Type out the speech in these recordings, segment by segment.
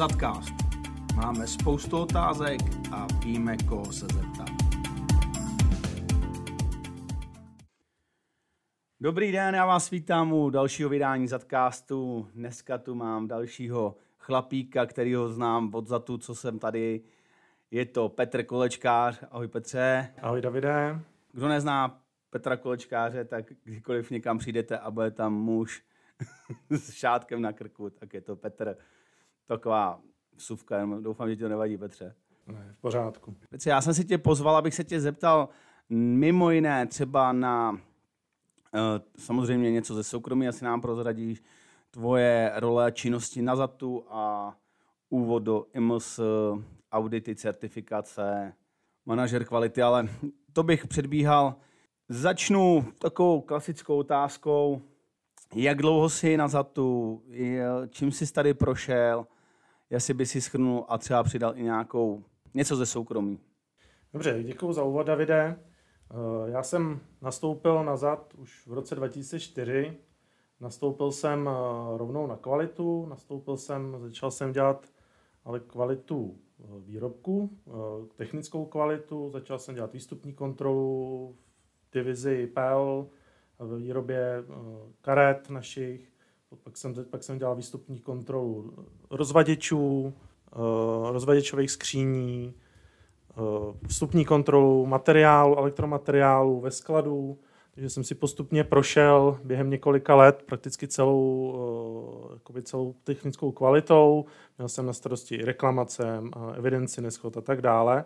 Zadcast. Máme spoustu otázek a víme, koho se zeptat. Dobrý den, já vás vítám u dalšího vydání Zadcastu. Dneska tu mám dalšího chlapíka, kterýho znám od zatu, co jsem tady. Je to Petr Kolečkář. Ahoj Petře. Ahoj Davide. Kdo nezná Petra Kolečkáře, tak kdykoliv někam přijdete a bude tam muž s šátkem na krku, tak je to Petr. Taková vsuvka, doufám, že ti to nevadí, Petře. Ne, v pořádku. Petře, já jsem si tě pozval, abych se tě zeptal mimo jiné třeba na uh, samozřejmě něco ze soukromí, asi nám prozradíš, tvoje role a činnosti na ZATu a úvod do IMS, audity, certifikace, manažer kvality, ale to bych předbíhal. Začnu takovou klasickou otázkou. Jak dlouho jsi na ZATu? Čím jsi tady prošel? Jestli by si schrnul a třeba přidal i nějakou něco ze soukromí. Dobře, děkuji za úvod, Davide. Eh, já jsem nastoupil na ZAT už v roce 2004. Nastoupil jsem eh, rovnou na kvalitu, nastoupil jsem, začal jsem dělat ale kvalitu eh, výrobku, technickou kvalitu, začal jsem dělat výstupní kontrolu v divizi PEL, ve výrobě karet našich, pak jsem, pak jsem dělal výstupní kontrolu rozvaděčů, rozvaděčových skříní, vstupní kontrolu materiálu, elektromateriálu ve skladu, takže jsem si postupně prošel během několika let prakticky celou, jakoby celou technickou kvalitou. Měl jsem na starosti i reklamace, evidenci neschod a tak dále.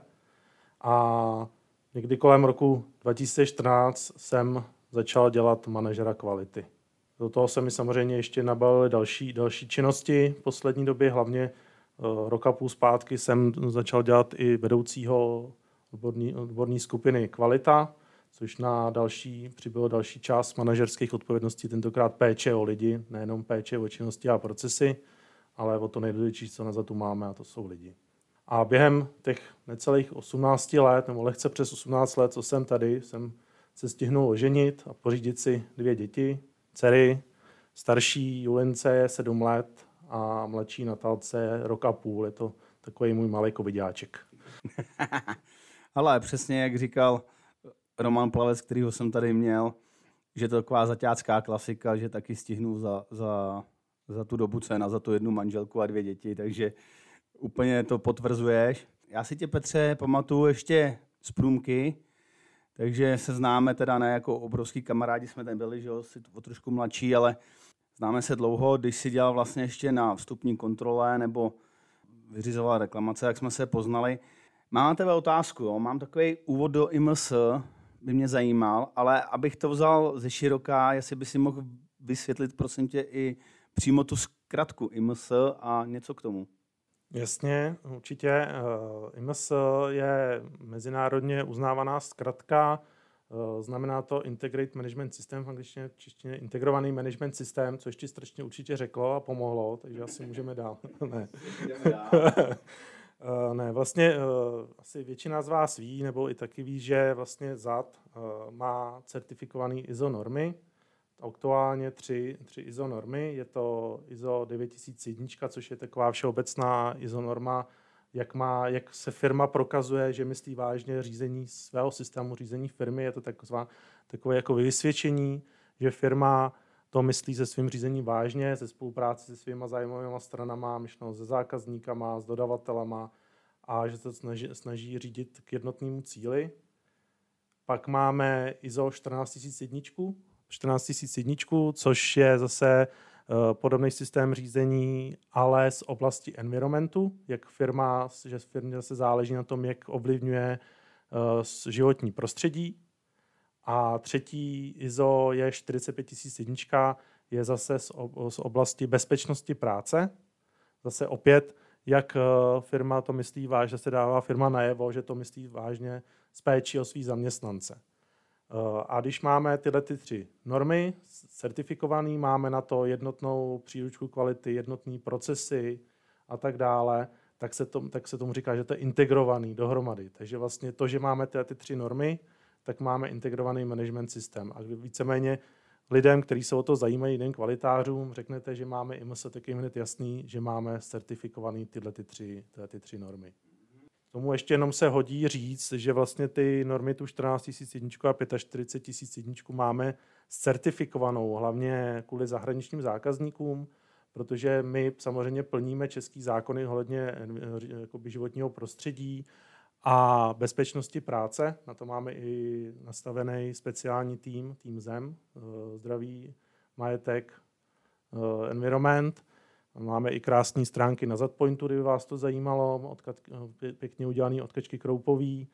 A někdy kolem roku 2014 jsem začal dělat manažera kvality. Do toho se mi samozřejmě ještě nabalily další, další činnosti v poslední době, hlavně eh, roka půl zpátky jsem začal dělat i vedoucího odborní, odborní skupiny Kvalita, což na další, přibylo další část manažerských odpovědností, tentokrát péče o lidi, nejenom péče o činnosti a procesy, ale o to nejdůležitější, co na za tu máme, a to jsou lidi. A během těch necelých 18 let, nebo lehce přes 18 let, co jsem tady, jsem se stihnul oženit a pořídit si dvě děti, dcery, starší Julince je 7 let a mladší Natálce rok a půl. Je to takový můj malý covidáček. Ale přesně jak říkal Roman Plavec, kterýho jsem tady měl, že to je taková zaťácká klasika, že taky stihnu za, za, za tu dobu, co je na za tu jednu manželku a dvě děti, takže úplně to potvrzuješ. Já si tě, Petře, pamatuju ještě z průmky, takže se známe teda ne jako obrovský kamarádi jsme tam byli, že jo, si o trošku mladší, ale známe se dlouho, když si dělal vlastně ještě na vstupní kontrole nebo vyřizoval reklamace, jak jsme se poznali. Mám na tebe otázku, jo? mám takový úvod do IMS, by mě zajímal, ale abych to vzal ze široká, jestli by si mohl vysvětlit, prosím tě, i přímo tu zkratku IMS a něco k tomu. Jasně, určitě. Eh, IMS je mezinárodně uznávaná zkratka, eh, znamená to Integrate Management System, v angličtině češtině integrovaný management systém, co ještě strašně určitě řeklo a pomohlo, takže asi můžeme dál. ne. Eh, ne, vlastně asi většina z vás ví, nebo i taky ví, že vlastně ZAD má certifikovaný ISO normy, aktuálně tři, tři ISO normy. Je to ISO 9001, což je taková všeobecná ISO norma, jak, má, jak se firma prokazuje, že myslí vážně řízení svého systému, řízení firmy. Je to taková, takové jako vysvědčení, že firma to myslí se svým řízením vážně, ze spolupráci se svýma zájmovými stranama, myšleno se zákazníkama, s dodavatelama a že se snaží, snaží řídit k jednotnému cíli. Pak máme ISO 14001, 14 001, což je zase uh, podobný systém řízení, ale z oblasti environmentu, jak firma, že firmě zase záleží na tom, jak ovlivňuje uh, životní prostředí. A třetí ISO je 45001, je zase z, z oblasti bezpečnosti práce. Zase opět, jak uh, firma to myslí vážně, se dává firma najevo, že to myslí vážně s péčí o svý zaměstnance. Eh, a když máme tyhle ty tři normy certifikované, máme na to jednotnou příručku kvality, jednotné procesy a tak dále, tak se, tom, tak se tomu říká, že to je integrovaný dohromady. Takže vlastně to, že máme tyhle ty tři normy, tak máme integrovaný management systém. A víceméně lidem, kteří se o to zajímají, jiným kvalitářům, řeknete, že máme IMS, tak jim hned jasný, že máme certifikované tyhle ty tři, tyhle ty tři normy. Tomu ještě jenom se hodí říct, že vlastně ty normy tu 14 000 a 45 000 máme certifikovanou, hlavně kvůli zahraničním zákazníkům, protože my samozřejmě plníme český zákony ohledně životního prostředí a bezpečnosti práce. Na to máme i nastavený speciální tým, tým ZEM, eh, zdraví, majetek, eh, environment. Máme i krásné stránky na Zadpointu, kdyby vás to zajímalo, odkat, eh, pěkně udělaný odkačky kroupový.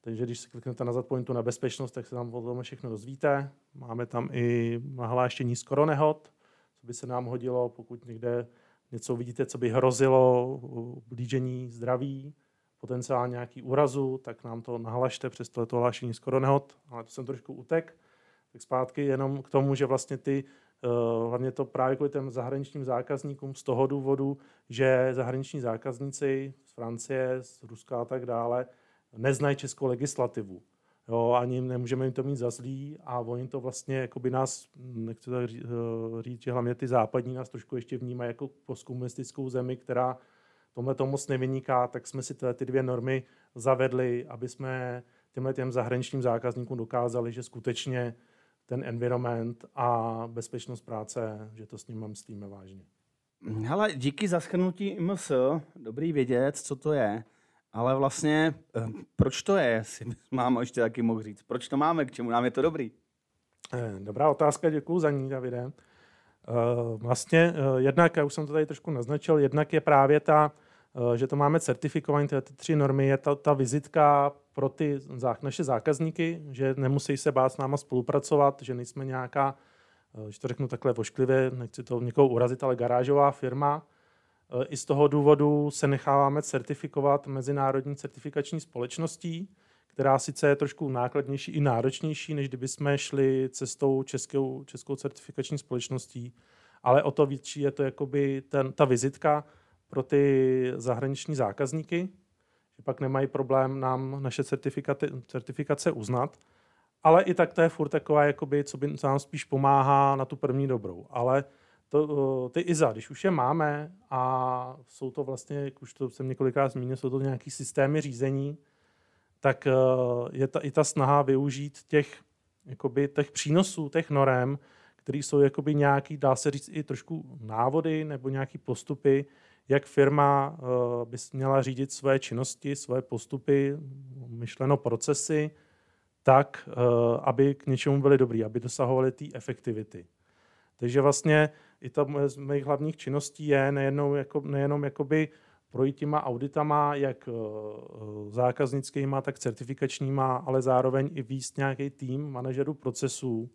Takže když se kliknete na Zadpointu na bezpečnost, tak se tam o tom všechno dozvíte. Máme tam i nahlášení skoro nehod, co by se nám hodilo, pokud někde něco vidíte, co by hrozilo blížení zdraví, potenciálně nějaký úrazu, tak nám to nahlašte přes tohleto hlášení skoro nehod, ale to jsem trošku utek. Tak zpátky jenom k tomu, že vlastně ty, hlavně to právě kvůli těm zahraničním zákazníkům z toho důvodu, že zahraniční zákazníci z Francie, z Ruska a tak dále neznají českou legislativu. Jo, ani nemůžeme jim to mít za zlý a oni to vlastně, jako by nás, nechci tak eh, říct, že hlavně ty západní nás trošku ještě vnímají jako postkomunistickou zemi, která tomhle to moc nevyniká, tak jsme si ty dvě normy zavedli, aby jsme těmhle těm zahraničním zákazníkům dokázali, že skutečně ten environment a bezpečnost práce, že to s ním myslíme vážně. Hele, díky za schrnutí IMS, dobrý vědět, co to je, ale vlastně eh, proč to je, si mám ještě taky mohl říct. Proč to máme, k čemu nám je to dobrý? Eh, dobrá otázka, děkuji za ní, Davide. Eh, vlastně jednak, já už jsem to tady trošku naznačil, jednak je právě ta že to máme certifikované, ty tři normy, je ta, ta vizitka pro ty naše zákazníky, že nemusí se bát s náma spolupracovat, že nejsme nějaká, eh, když to řeknu takhle vošklivě, nechci to někoho urazit, ale garážová firma. Eh, I z toho důvodu se necháváme certifikovat mezinárodní certifikační společností, která sice je trošku nákladnější i náročnější, než kdyby jsme šli cestou českou, českou certifikační společností, ale o to větší je to jakoby ten, ta vizitka, pro ty zahraniční zákazníky, že pak nemají problém nám naše certifikace uznat. Ale i tak to je furt taková, jakoby, co, by, nám spíš pomáhá na tu první dobrou. Ale to, ty IZA, když už je máme a jsou to vlastně, jak už to jsem několikrát zmínil, jsou to nějaký systémy řízení, tak eh, je ta, i ta snaha využít těch, jakoby, těch přínosů, těch norem, které jsou jakoby nějaký, dá se říct, i trošku návody nebo nějaký postupy, jak firma eh, by měla řídit své činnosti, své postupy, myšleno procesy, tak, eh, aby k něčemu byly dobrý, aby dosahovaly té efektivity. Takže vlastně i ta z mých hlavních činností je nejenom, jako, nejenom jakoby projít těma auditama, jak eh, zákaznickýma, tak certifikačníma, ale zároveň i výst nějaký tým manažerů procesů,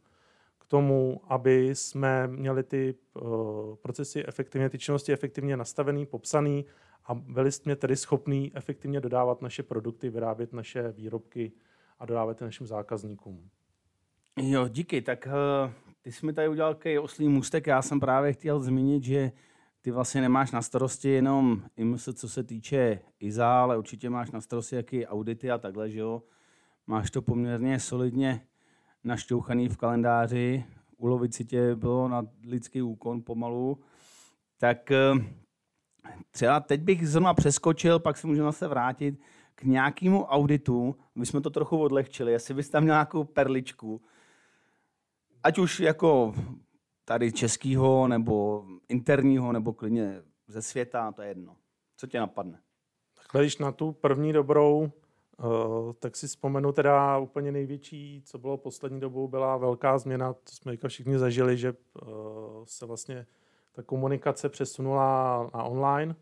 tomu, aby jsme měli ty uh, procesy efektivně, ty činnosti efektivně nastavený, popsaný a byli jsme tedy schopní efektivně dodávat naše produkty, vyrábět naše výrobky a dodávat našim zákazníkům. Jo, díky. Tak uh, ty jsi mi tady udělal takový oslý můstek. Já jsem právě chtěl zmínit, že ty vlastně nemáš na starosti jenom IMS, co se týče IZA, ale určitě máš na starosti jaký audity a takhle, že jo. Máš to poměrně solidně našťouchaný v kalendáři, ulovit si tě bylo na lidský úkon pomalu, tak eh, třeba teď bych zrovna přeskočil, pak se můžeme zase vrátit k nějakému auditu, my jsme to trochu odlehčili, jestli bys tam měl nějakou perličku, ať už jako tady českýho, nebo interního, nebo klidně ze světa, to je jedno. Co tě napadne? Takhle, když na tu první dobrou Uh, tak si vzpomenu teda úplně největší, co bylo poslední dobou, byla velká změna, to jsme všichni zažili, že uh, se vlastně ta komunikace přesunula na online,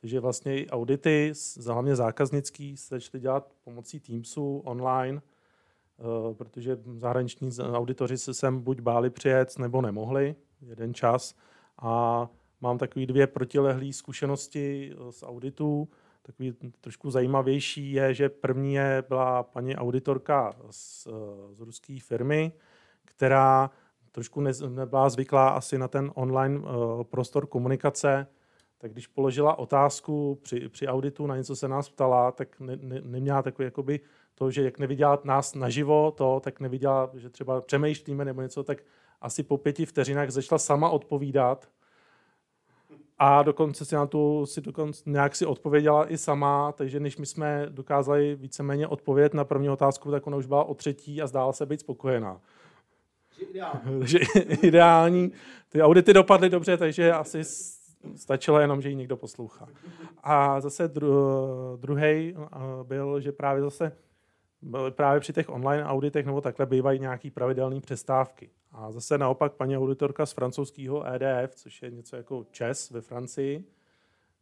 takže vlastně i audity, hlavně zákaznický, se začaly dělat pomocí Teamsu online, uh, protože zahraniční auditoři se sem buď báli přijet, nebo nemohli jeden čas. A mám takové dvě protilehlé zkušenosti z auditů takový trošku zajímavější je, že první je, byla paní auditorka z, z ruské firmy, která trošku ne, nebyla zvyklá asi na ten online uh, prostor komunikace, tak když položila otázku při, při auditu, na něco se nás ptala, tak ne, ne, neměla takový jakoby to, že jak neviděla nás naživo, to, tak neviděla, že třeba přemýšlíme nebo něco, tak asi po pěti vteřinách začala sama odpovídat a dokonce si na tu si dokonce nějak si odpověděla i sama, takže než my jsme dokázali víceméně odpovědět na první otázku, tak ona už byla o třetí a zdála se být spokojená. Takže ideální. Ty audity dopadly dobře, takže asi stačilo jenom, že ji někdo poslouchá. A zase dru, druhý eh, byl, že právě zase právě při těch online auditech nebo takhle bývají nějaký pravidelné přestávky. A zase naopak paní auditorka z francouzského EDF, což je něco jako ČES ve Francii,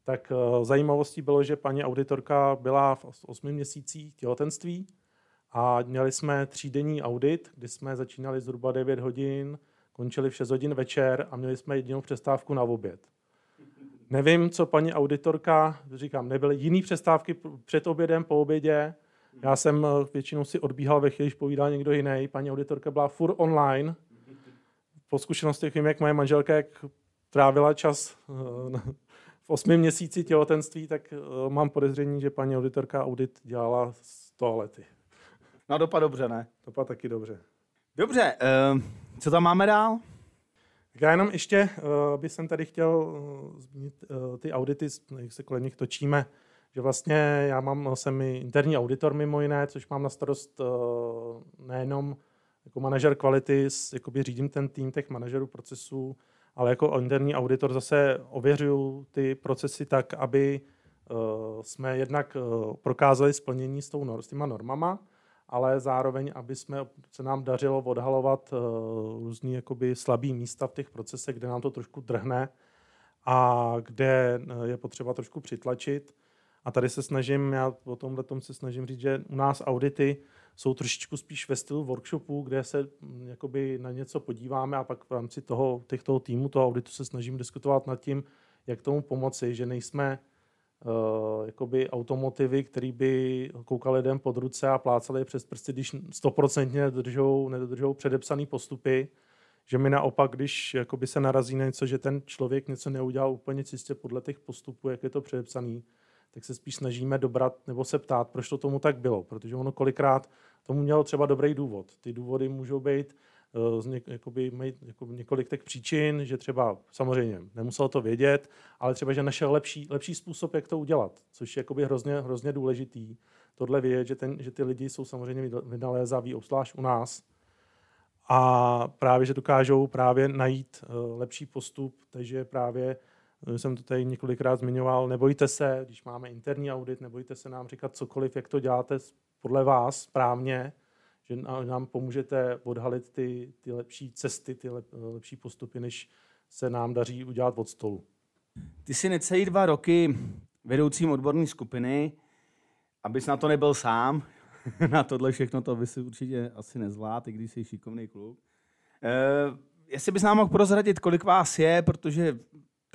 tak eh, zajímavostí bylo, že paní auditorka byla v 8 měsících těhotenství a měli jsme třídenní audit, kdy jsme začínali zhruba 9 hodin, končili v 6 hodin večer a měli jsme jedinou přestávku na oběd. Nevím, co paní auditorka, říkám, nebyly jiný přestávky před obědem, po obědě. Já jsem eh, většinou si odbíhal ve chvíli, když povídal někdo jiný. Paní auditorka byla furt online. Po zkušenostech vím, jak moje manželka jak trávila čas eh, v osmi měsíci těhotenství, tak eh, mám podezření, že paní auditorka audit dělala z toalety. No dopad dobře, ne? Dopad taky dobře. Dobře, uh, co tam máme dál? Já jenom ještě uh, bych jsem tady chtěl zmínit uh, ty audity, jak se kolem nich točíme, že vlastně já mám, jsem interní auditor mimo jiné, což mám na starost uh, nejenom jako manažer kvality, jakoby řídím ten tým těch manažerů procesů, ale jako interní auditor zase ověřuju ty procesy tak, aby uh, jsme jednak uh, prokázali splnění s, tou, s těma normama, ale zároveň, aby jsme, se nám dařilo odhalovat různý jakoby slabý místa v těch procesech, kde nám to trošku drhne a kde eh, je potřeba trošku přitlačit. A tady se snažím, já o tomhle tom se snažím říct, že u nás audity jsou trošičku spíš ve stylu workshopu, kde se mm, jakoby na něco podíváme a pak v rámci toho, těchto týmu, toho auditu se snažím diskutovat nad tím, jak tomu pomoci, že nejsme uh, jakoby automotivy, který by koukali lidem pod ruce a plácali přes prsty, když stoprocentně nedodržou, nedodržou předepsané postupy, že my naopak, když jakoby se narazí na něco, že ten člověk něco neudělal úplně čistě podle těch postupů, jak je to předepsaný, tak se spíš snažíme dobrat nebo se ptát, proč to tomu tak bylo, protože ono kolikrát tomu mělo třeba dobrý důvod. Ty důvody můžou být Eh, z něk, jakoby, mít jako několik těch příčin, že třeba samozřejmě nemusel to vědět, ale třeba, že našel lepší, lepší způsob, jak to udělat, což je jakoby hrozně, hrozně důležitý. Tohle vědět, že, ten, že ty lidi jsou samozřejmě vynalézaví, obzvlášť u nás. A právě, že dokážou právě najít uh, lepší postup, takže právě jsem to tady několikrát zmiňoval, nebojte se, když máme interní audit, nebojte se nám říkat cokoliv, jak to děláte podle vás správně, že nám pomůžete odhalit ty, ty lepší cesty, ty lep, lepší postupy, než se nám daří udělat od stolu. Ty jsi necelý dva roky vedoucím odborné skupiny, abys na to nebyl sám, na tohle všechno to by si určitě asi nezvládl, i když jsi šikovný kluk. E, jestli bys nám mohl prozradit, kolik vás je, protože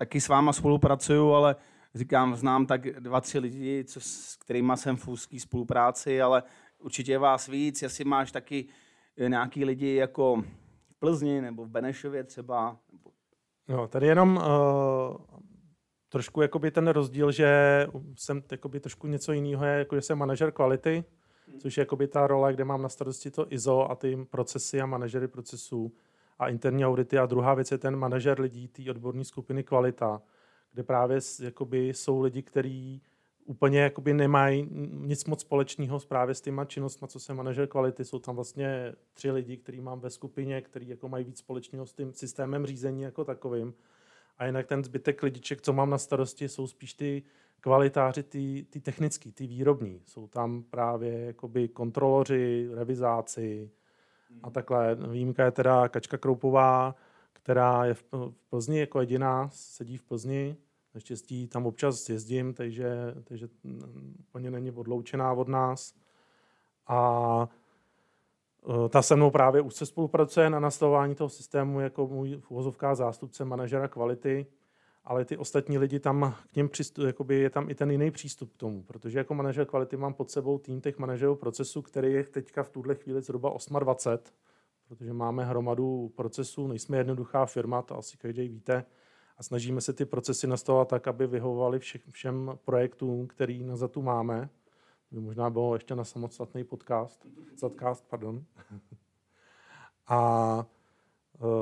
taky s váma spolupracuju, ale říkám, znám tak dva, tři lidi, co, s kterými jsem v úzké spolupráci, ale určitě vás víc, jestli máš taky eh, nějaký lidi jako v Plzni nebo v Benešově třeba. No, tady jenom uh, trošku jakoby ten rozdíl, že jsem jakoby trošku něco jiného, je, jako že jsem manažer kvality, hmm. což je jakoby ta role, kde mám na starosti to ISO a ty procesy a manažery procesů a interní audity. A druhá věc je ten manažer lidí, té odborné skupiny kvalita, kde právě jakoby jsou lidi, kteří úplně jakoby nemají nic moc společného právě s těma činnostmi, co se manažer kvality. Jsou tam vlastně tři lidi, který mám ve skupině, který jako mají víc společného s tím systémem řízení jako takovým. A jinak ten zbytek lidiček, co mám na starosti, jsou spíš ty kvalitáři, ty, ty technický, ty výrobní. Jsou tam právě jakoby kontroloři, revizáci a takhle. Výjimka je teda Kačka Kroupová, která je v Plzni jako jediná, sedí v Plzni, Naštěstí tam občas jezdím, takže, takže úplně není odloučená od nás. A e, ta se mnou právě už se spolupracuje na nastavování toho systému jako můj v zástupce manažera kvality, ale ty ostatní lidi tam k něm přistup, jakoby je tam i ten jiný přístup k tomu, protože jako manažer kvality mám pod sebou tým těch manažerů procesu, který je teďka v tuhle chvíli zhruba 28, protože máme hromadu procesů, nejsme jednoduchá firma, to asi každý víte, a snažíme se ty procesy nastavovat tak, aby vyhovovaly všem projektům, který na ZATu máme. By možná bylo ještě na samostatný podcast, zadcast, pardon. a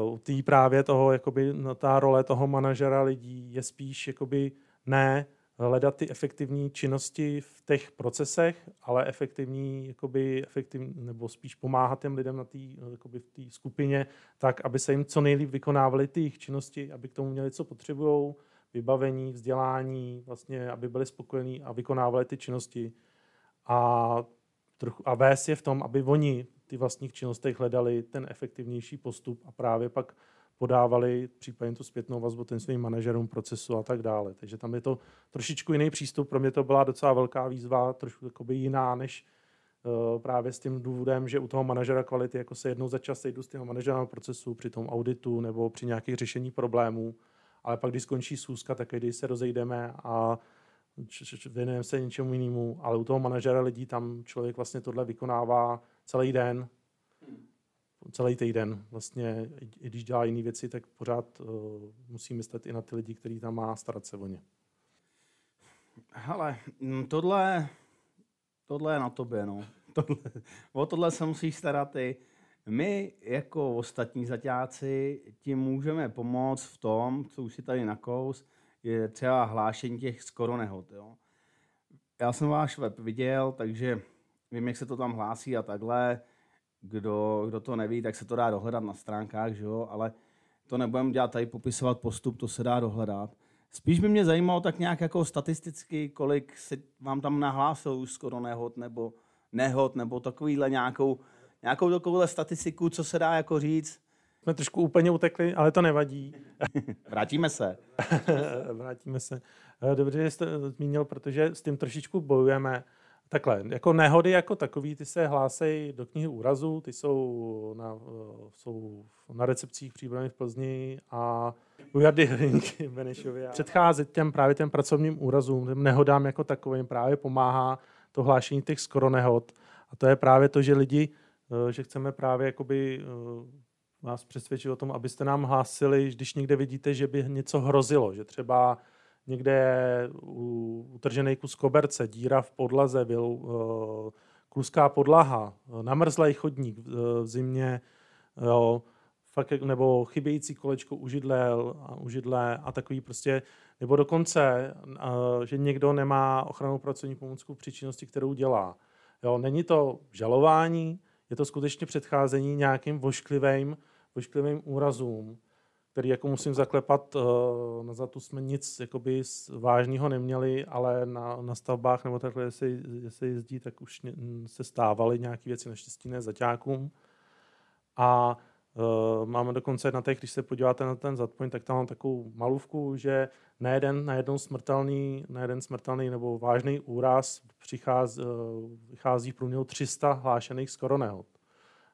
u té právě toho, jakoby, no, ta role toho manažera lidí je spíš jakoby ne hledat ty efektivní činnosti v těch procesech, ale efektivní, jakoby, efektivní nebo spíš pomáhat těm lidem na tý, jakoby v té skupině, tak, aby se jim co nejlíp vykonávaly ty jejich činnosti, aby k tomu měli, co potřebují, vybavení, vzdělání, vlastně, aby byli spokojení a vykonávali ty činnosti. A, trochu, a vést je v tom, aby oni ty vlastních činnostech hledali ten efektivnější postup a právě pak podávali případně tu zpětnou vazbu ten svým manažerům procesu a tak dále. Takže tam je to trošičku jiný přístup. Pro mě to byla docela velká výzva, trošku jakoby jiná než uh, právě s tím důvodem, že u toho manažera kvality jako se jednou za čas sejdu s tím manažerem procesu při tom auditu nebo při nějakých řešení problémů, ale pak, když skončí schůzka, tak když se rozejdeme a věnujeme se něčemu jinému, ale u toho manažera lidí tam člověk vlastně tohle vykonává celý den, celý týden. Vlastně, i když dělá jiné věci, tak pořád uh, musí myslet i na ty lidi, kteří tam má starat se o ně. Hele, mm, tohle, tohle je na tobě, no. Tohle, o tohle se musíš starat ty. My jako ostatní zaťáci ti můžeme pomoct v tom, co už si tady nakous, je třeba hlášení těch skoro nehod. Jo. Já jsem váš web viděl, takže vím, jak se to tam hlásí a takhle. Kdo, kdo to neví, tak se to dá dohledat na stránkách, že jo? ale to nebudeme dělat tady popisovat postup, to se dá dohledat. Spíš by mě zajímalo tak nějak jako statisticky, kolik se vám tam nahlásil už skoro nehod nebo nehod nebo takovýhle nějakou, nějakou takovouhle statistiku, co se dá jako říct. Jsme trošku úplně utekli, ale to nevadí. Vrátíme se. Vrátíme se. Dobře, že jste zmínil, protože s tím trošičku bojujeme. Takhle, jako nehody jako takový, ty se hlásejí do knihy úrazu, ty jsou na, jsou na recepcích příbramy v Plzni a u Jardy Hrinky v Benešově. Předcházet těm právě těm pracovním úrazům, těm nehodám jako takovým právě pomáhá to hlášení těch skoro nehod. A to je právě to, že lidi, eh, že chceme právě jakoby eh, vás přesvědčit o tom, abyste nám hlásili, když někde vidíte, že by něco hrozilo, že třeba někde je utržený kus koberce, díra v podlaze, byl uh, kluská podlaha, namrzlý chodník v zimě, jo, fakt, nebo chybějící kolečko u židle u židle a takový prostě, nebo dokonce, že někdo nemá ochranou pracovní pomůcku při činnosti, kterou dělá. Jo, není to žalování, je to skutečně předcházení nějakým vošklivým, vošklivým úrazům, který jako musím zaklepat, uh, na zatu jsme nic jakoby vážného neměli, ale na, na stavbách nebo takhle, jestli, jestli jezdí, tak už se stávaly nějaké věci, naštěstí ne zaťákům. A uh, máme dokonce na těch, když se podíváte na ten zadpoint, tak tam mám takovou malůvku, že na jeden, na jeden smrtelný, na jeden smrtelný nebo vážný úraz přichází, uh, vychází v průměru 300 hlášených skoro nehod.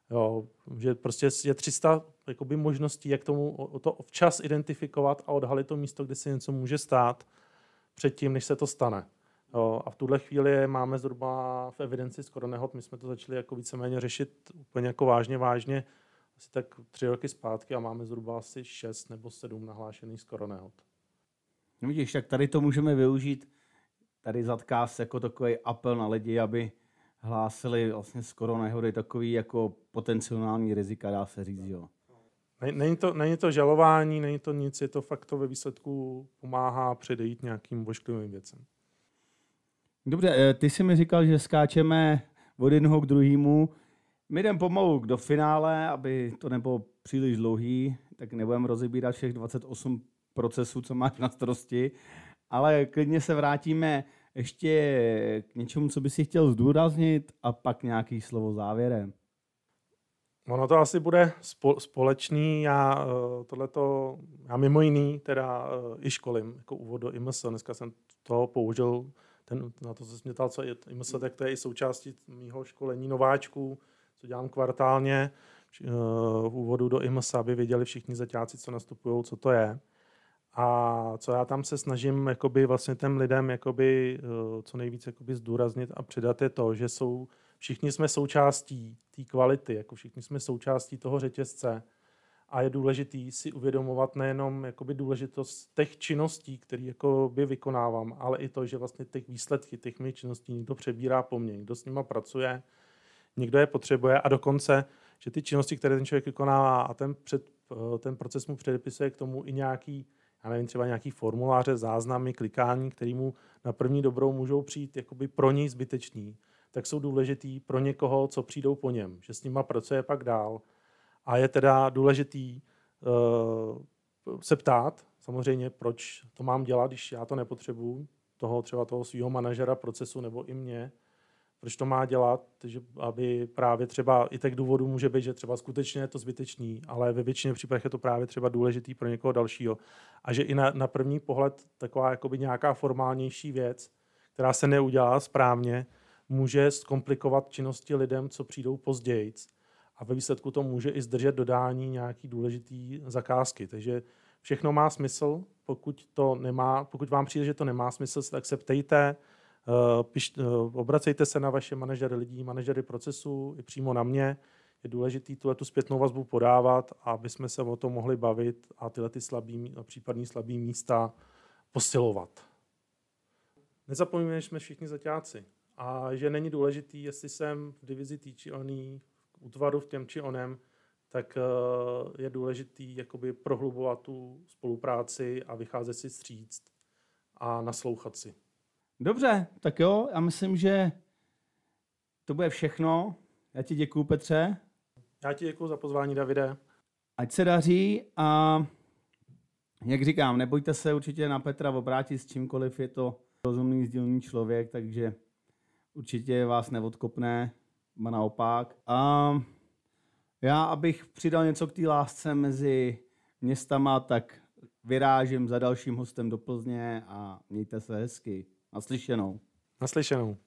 Jo, že prostě je 300 jakoby, možností, jak tomu to včas identifikovat a odhalit to místo, kde se něco může stát předtím, než se to stane. Jo, a v tuhle chvíli máme zhruba v evidenci skoro nehod. My jsme to začali jako víceméně řešit úplně jako vážně, vážně asi tak tři roky zpátky a máme zhruba asi šest nebo sedm nahlášených skoro nehod. No vidíš, tak tady to můžeme využít, tady zatkás jako takový apel na lidi, aby hlásili vlastně skoro nehody takový jako potenciální rizika, dá se říct, jo. Není to, není to žalování, není to nic, je to fakt to ve výsledku pomáhá předejít nějakým vošklivým věcem. Dobře, eh, ty jsi mi říkal, že skáčeme od jednoho k druhému. My jdeme pomalu do finále, aby to nebylo příliš dlouhý, tak nebudeme rozebírat všech 28 procesů, co máš na starosti, ale klidně se vrátíme ještě k něčemu, co by si chtěl zdůraznit a pak nějaký slovo závěrem. Ono to asi bude společný. Já eh, tohleto, já mimo jiný teda eh, i školím jako úvod do IMS. Dneska jsem toho použil, ten, na to se mě co je IMS, tak to je i součástí mého školení nováčků, co dělám kvartálně eh, v úvodu do IMS, aby věděli všichni zaťáci, co nastupují, co to je. A co já tam se snažím jakoby vlastně těm lidem jakoby, eh, co nejvíc jakoby zdůraznit a přidat je to, že jsou, všichni jsme součástí té kvality, jako všichni jsme součástí toho řetězce. A je důležitý si uvědomovat nejenom jakoby důležitost těch činností, které jakoby vykonávám, ale i to, že vlastně těch výsledky těch mých činností někdo přebírá po mně, někdo s nima pracuje, někdo je potřebuje. A dokonce, že ty činnosti, které ten člověk vykonává a ten před, ten proces mu předepisuje k tomu i nějaký, já nevím, třeba nějaký formuláře, záznamy, klikání, který mu na první dobrou můžou přijít jakoby pro něj zbytečný, tak jsou důležitý pro někoho, co přijdou po něm, že s nima pracuje pak dál. A je teda důležitý uh, se ptát, samozřejmě, proč to mám dělat, když já to nepotřebuju, toho třeba toho svého manažera procesu nebo i mě, proč to má dělat, že aby právě třeba i těch důvodů může být, že třeba skutečně je to zbytečný, ale ve většině případech je to právě třeba důležitý pro někoho dalšího. A že i na, na první pohled taková jakoby nějaká formálnější věc, která se neudělá správně, může zkomplikovat činnosti lidem, co přijdou později. A ve výsledku to může i zdržet dodání nějaký důležitý zakázky. Takže všechno má smysl, pokud, to nemá, pokud vám přijde, že to nemá smysl, tak se ptejte, piš, eh, obracejte se na vaše manažery lidí, manažery procesu, i přímo na mě. Je důležité tuhle tu zpětnou vazbu podávat, aby jsme se o tom mohli bavit a tyhle ty slabý, případný slabý místa posilovat. Nezapomeňme, že jsme všichni zaťáci a že není důležitý, jestli jsem v divizi tý či oný, útvaru v těm či onem, tak eh, je důležitý jakoby prohlubovat tu spolupráci a vycházet si stříct a naslouchat si. Dobře, tak jo, já myslím, že to bude všechno. Já ti děkuju, Petře. Já ti děkuji za pozvání, Davide. Ať se daří a jak říkám, nebojte se určitě na Petra obrátit s čímkoliv, je to rozumný, sdílný člověk, takže určitě vás neodkopne, a naopak. A já, abych přidal něco k té lásce mezi městama, tak vyrážím za dalším hostem do Plzně a mějte se hezky. Naslyšenou. Naslyšenou.